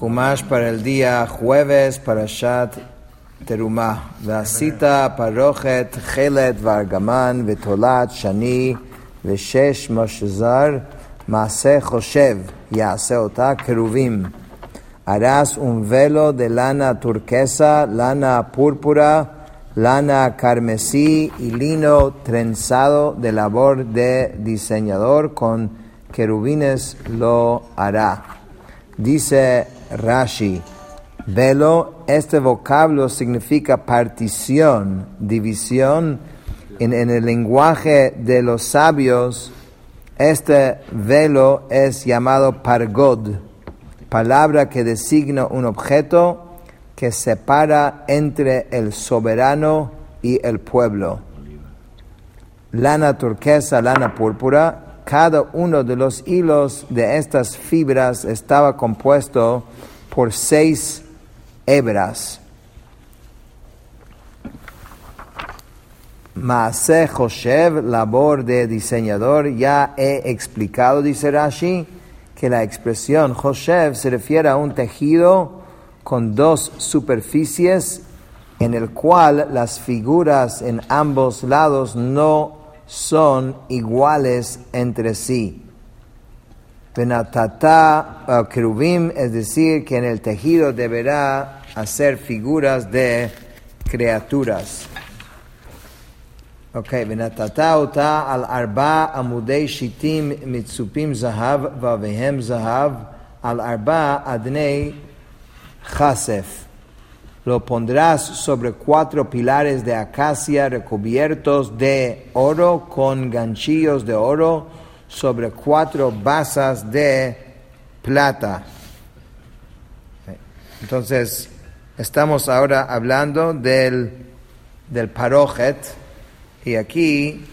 Humash para el día jueves, para Shat Terumah. Vasita parochet chelet vargaman vetolat shani veshesh moshezar maase choshev yase ota keruvim. Harás un velo de lana turquesa, lana púrpura, lana carmesí y lino trenzado de labor de diseñador con querubines lo hará. Dice Rashi, velo, este vocablo significa partición, división. En, el lenguaje de los sabios, este velo es llamado pargod, palabra que designa un objeto que separa entre el soberano y el pueblo. Lana turquesa, lana púrpura, cada uno de los hilos de estas fibras estaba compuesto por seis hebras. Maase Joshev, labor de diseñador, ya he explicado, dice Rashi, que la expresión Joshev se refiere a un tejido con dos superficies en el cual las figuras en ambos lados no son iguales entre sí. Penatata uh, querubim, es decir, que en el tejido deberá hacer figuras de criaturas. Ok, venatata ota al arba amudei shitim mitzupim zahav vavehem zahav al arba adnei Jasef. Lo pondrás sobre cuatro pilares de acacia recubiertos de oro con ganchillos de oro sobre cuatro basas de plata. Entonces, estamos ahora hablando del, del parojet. Y aquí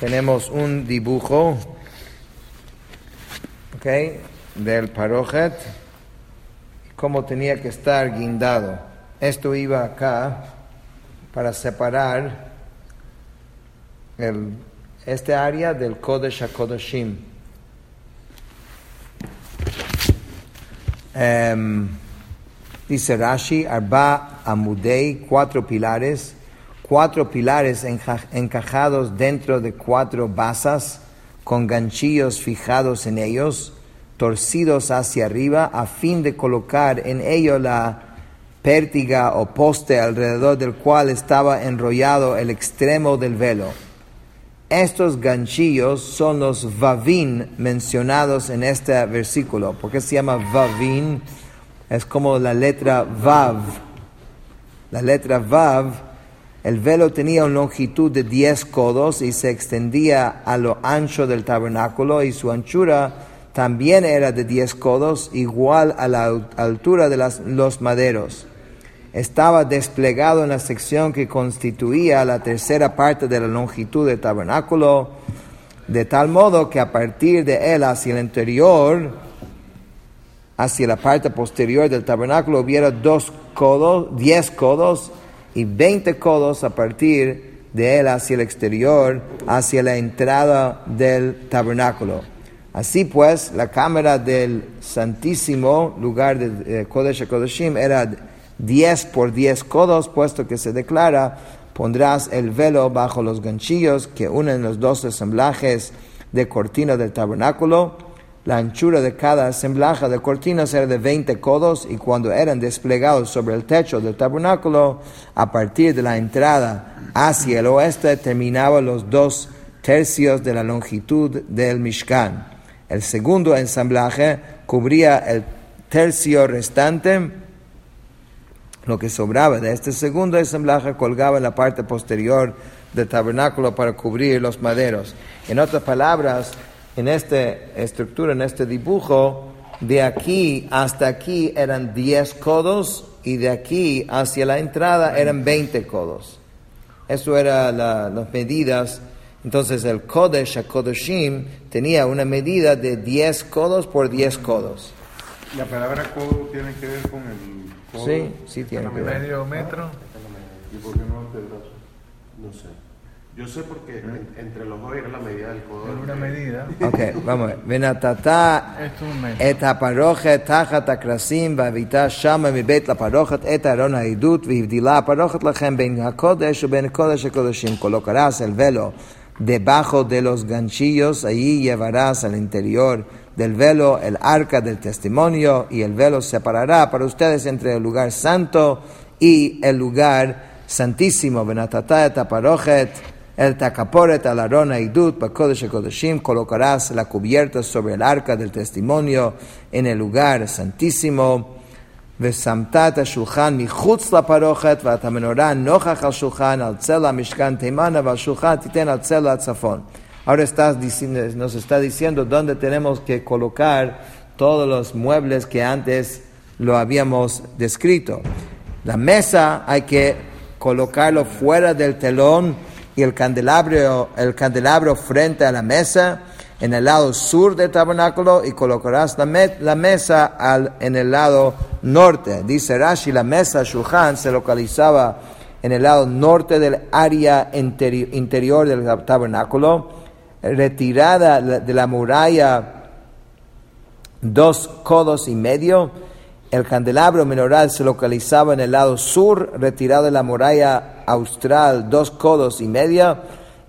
tenemos un dibujo del parojet cómo tenía que estar guindado. Esto iba acá para separar el, este área del Kodesh HaKodeshim. Um, dice Rashi, Arba Amudei, cuatro pilares, cuatro pilares encajados dentro de cuatro basas con ganchillos fijados en ellos torcidos hacia arriba a fin de colocar en ello la pértiga o poste alrededor del cual estaba enrollado el extremo del velo. Estos ganchillos son los vavin mencionados en este versículo. ¿Por qué se llama vavin? Es como la letra vav. La letra vav, el velo tenía una longitud de 10 codos y se extendía a lo ancho del tabernáculo y su anchura también era de diez codos, igual a la altura de los maderos. Estaba desplegado en la sección que constituía la tercera parte de la longitud del tabernáculo, de tal modo que a partir de él hacia el interior, hacia la parte posterior del tabernáculo, hubiera dos codos, diez codos y veinte codos a partir de él hacia el exterior, hacia la entrada del tabernáculo. Así pues, la cámara del santísimo lugar de eh, Kodesh Kodeshim era 10 por 10 codos, puesto que se declara, pondrás el velo bajo los ganchillos que unen los dos ensamblajes de cortina del tabernáculo. La anchura de cada ensamblaje de cortinas era de 20 codos y cuando eran desplegados sobre el techo del tabernáculo, a partir de la entrada hacia el oeste, terminaban los dos tercios de la longitud del Mishkan. El segundo ensamblaje cubría el tercio restante. Lo que sobraba de este segundo ensamblaje colgaba en la parte posterior del tabernáculo para cubrir los maderos. En otras palabras, en esta estructura, en este dibujo, de aquí hasta aquí eran 10 codos y de aquí hacia la entrada eran 20 codos. Eso eran las medidas entonces el Kodesh, a Kodeshim, tenía una medida de 10 codos por 10 codos. ¿La palabra codo tiene que ver con el? Sí, sí tiene que ver. ¿Medio metro? ¿Y por qué no? No sé. Yo sé porque entre los dos era la medida del codo. Una medida. Ok, vamos a ver. Venatata et aparochet tachat akrasim vavita shama mibet la parochet et aron haidut vivdila aparochet lachem ben hakodesh o ben kodesh hakodeshim. Colocarás el velo debajo de los ganchillos, allí llevarás al interior del velo el arca del testimonio y el velo separará para ustedes entre el lugar santo y el lugar santísimo. El tacaporet al arona idut, bakodesh kodeshim, colocarás la cubierta sobre el arca del testimonio en el lugar santísimo. ושמת השולחן מחוץ לפרוכת ואת המנורה נוכח על שולחן, על צלע המשכן תימנה ועל שולחן תיתן על צלע הצפון. Ahora estás diciendo, nos está diciendo dónde tenemos que colocar todos los muebles que antes lo habíamos descrito. La mesa hay que colocarlo fuera del telón y el candelabro, el candelabro frente a la mesa en el lado sur del tabernáculo y colocarás la, la mesa al, en el lado norte. Dice Rashi, la mesa Shulchan se localizaba en el lado norte del área interi- interior del tabernáculo, retirada de la muralla dos codos y medio. El candelabro menoral se localizaba en el lado sur, retirado de la muralla austral, dos codos y media.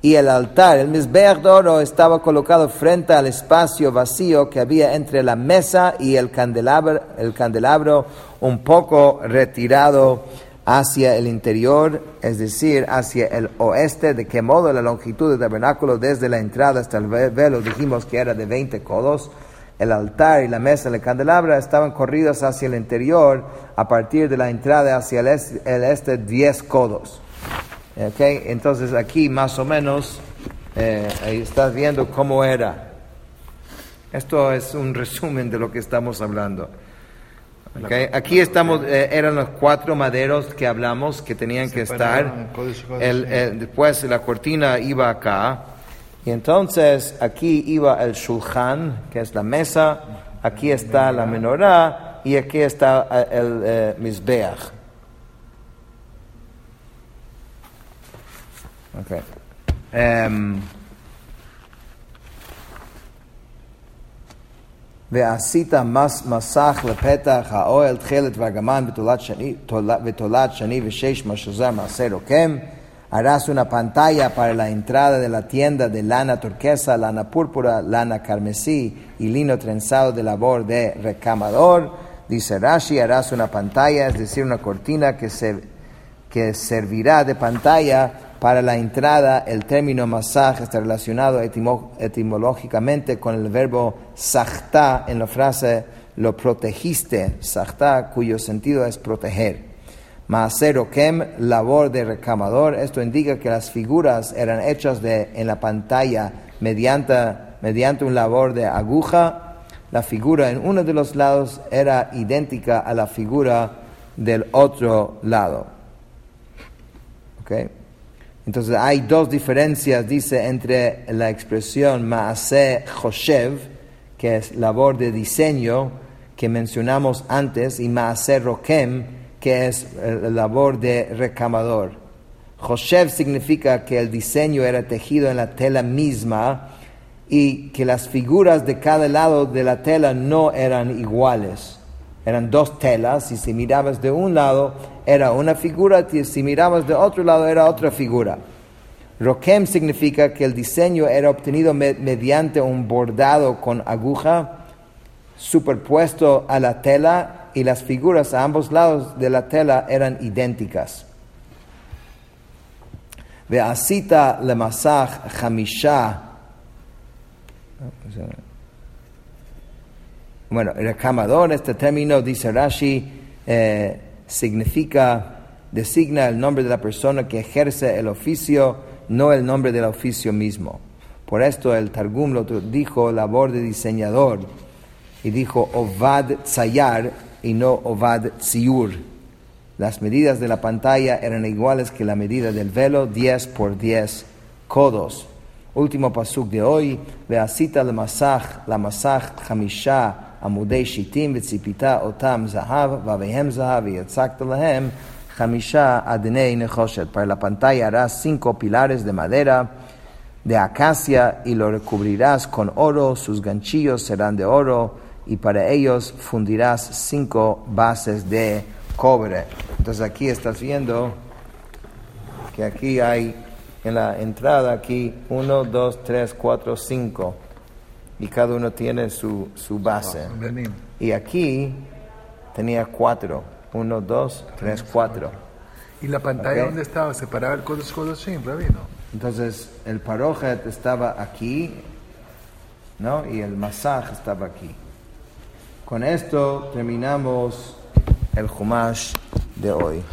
Y el altar, el Mizbeach de oro, estaba colocado frente al espacio vacío que había entre la mesa y el candelabro, el candelabro un poco retirado hacia el interior, es decir, hacia el oeste, de qué modo la longitud del tabernáculo desde la entrada hasta el ve- velo, dijimos que era de 20 codos. El altar y la mesa de la candelabra estaban corridos hacia el interior a partir de la entrada hacia el este, el este 10 codos. ¿Ok? Entonces aquí más o menos eh, ahí estás viendo cómo era. Esto es un resumen de lo que estamos hablando. ¿Ok? Aquí estamos, eh, eran los cuatro maderos que hablamos que tenían que estar. El- el- después la cortina iba acá. Y entonces aquí iba el shulchan, que es la mesa. Aquí está la menorá. Y aquí está eh, el eh, mizbeach. Okay. Em, ועשית מס, מסך לפתח האוהל תכלת וארגמן בתולת שני, תולת- ותולת שני ושש מה שזה מעשה רוקם. Harás una pantalla para la entrada de la tienda de lana turquesa, lana púrpura, lana carmesí y lino trenzado de labor de recamador. Dice Rashi, harás una pantalla, es decir, una cortina que, se, que servirá de pantalla para la entrada. El término masaj está relacionado etimo- etimológicamente con el verbo sajta en la frase lo protegiste, sajta, cuyo sentido es proteger. Maasero kem, labor de recamador. Esto indica que las figuras eran hechas en la pantalla mediante, mediante un labor de aguja. La figura en uno de los lados era idéntica a la figura del otro lado. ¿Ok? Entonces hay dos diferencias, dice, entre la expresión maase choshev, que es labor de diseño, que mencionamos antes, y maase rokem, que es eh, labor de recamador. Choshev significa que el diseño era tejido en la tela misma y que las figuras de cada lado de la tela no eran iguales. Eran dos telas y si mirabas de un lado era una figura y si mirabas de otro lado era otra figura. Rokem significa que el diseño era obtenido me- mediante un bordado con aguja superpuesto a la tela y las figuras a ambos lados de la tela eran idénticas. Bueno, recamador, este término, dice Rashi, eh, significa, designa el nombre de la persona que ejerce el oficio, no el nombre del oficio mismo. Por esto el Targum lo dijo labor de diseñador y dijo Ovad Tzayar y no Ovad Tziur. Las medidas de la pantalla eran iguales que la medida del velo, 10 por 10 codos. Último pasuk de hoy, Veasita la masach, la masach chamisha, shitim, v'tzipita otam zahav, vavehem zahav, v'yatzakta lahem, Hamisha Adnei Nehoshet. Para la pantalla harás cinco pilares de madera de acacia y lo recubrirás con oro, sus ganchillos serán de oro y para ellos fundirás cinco bases de cobre. Entonces aquí estás viendo que aquí hay en la entrada aquí uno, dos, tres, cuatro, cinco y cada uno tiene su, su base. Y aquí tenía cuatro. Uno, dos, tres, cuatro. ¿Y la pantalla dónde estaba? ¿Separaba el Kodesh Kodeshim, Rabino? Entonces, el parojet estaba aquí, ¿no? Y el masaj estaba aquí. Con esto terminamos el Humash de hoy.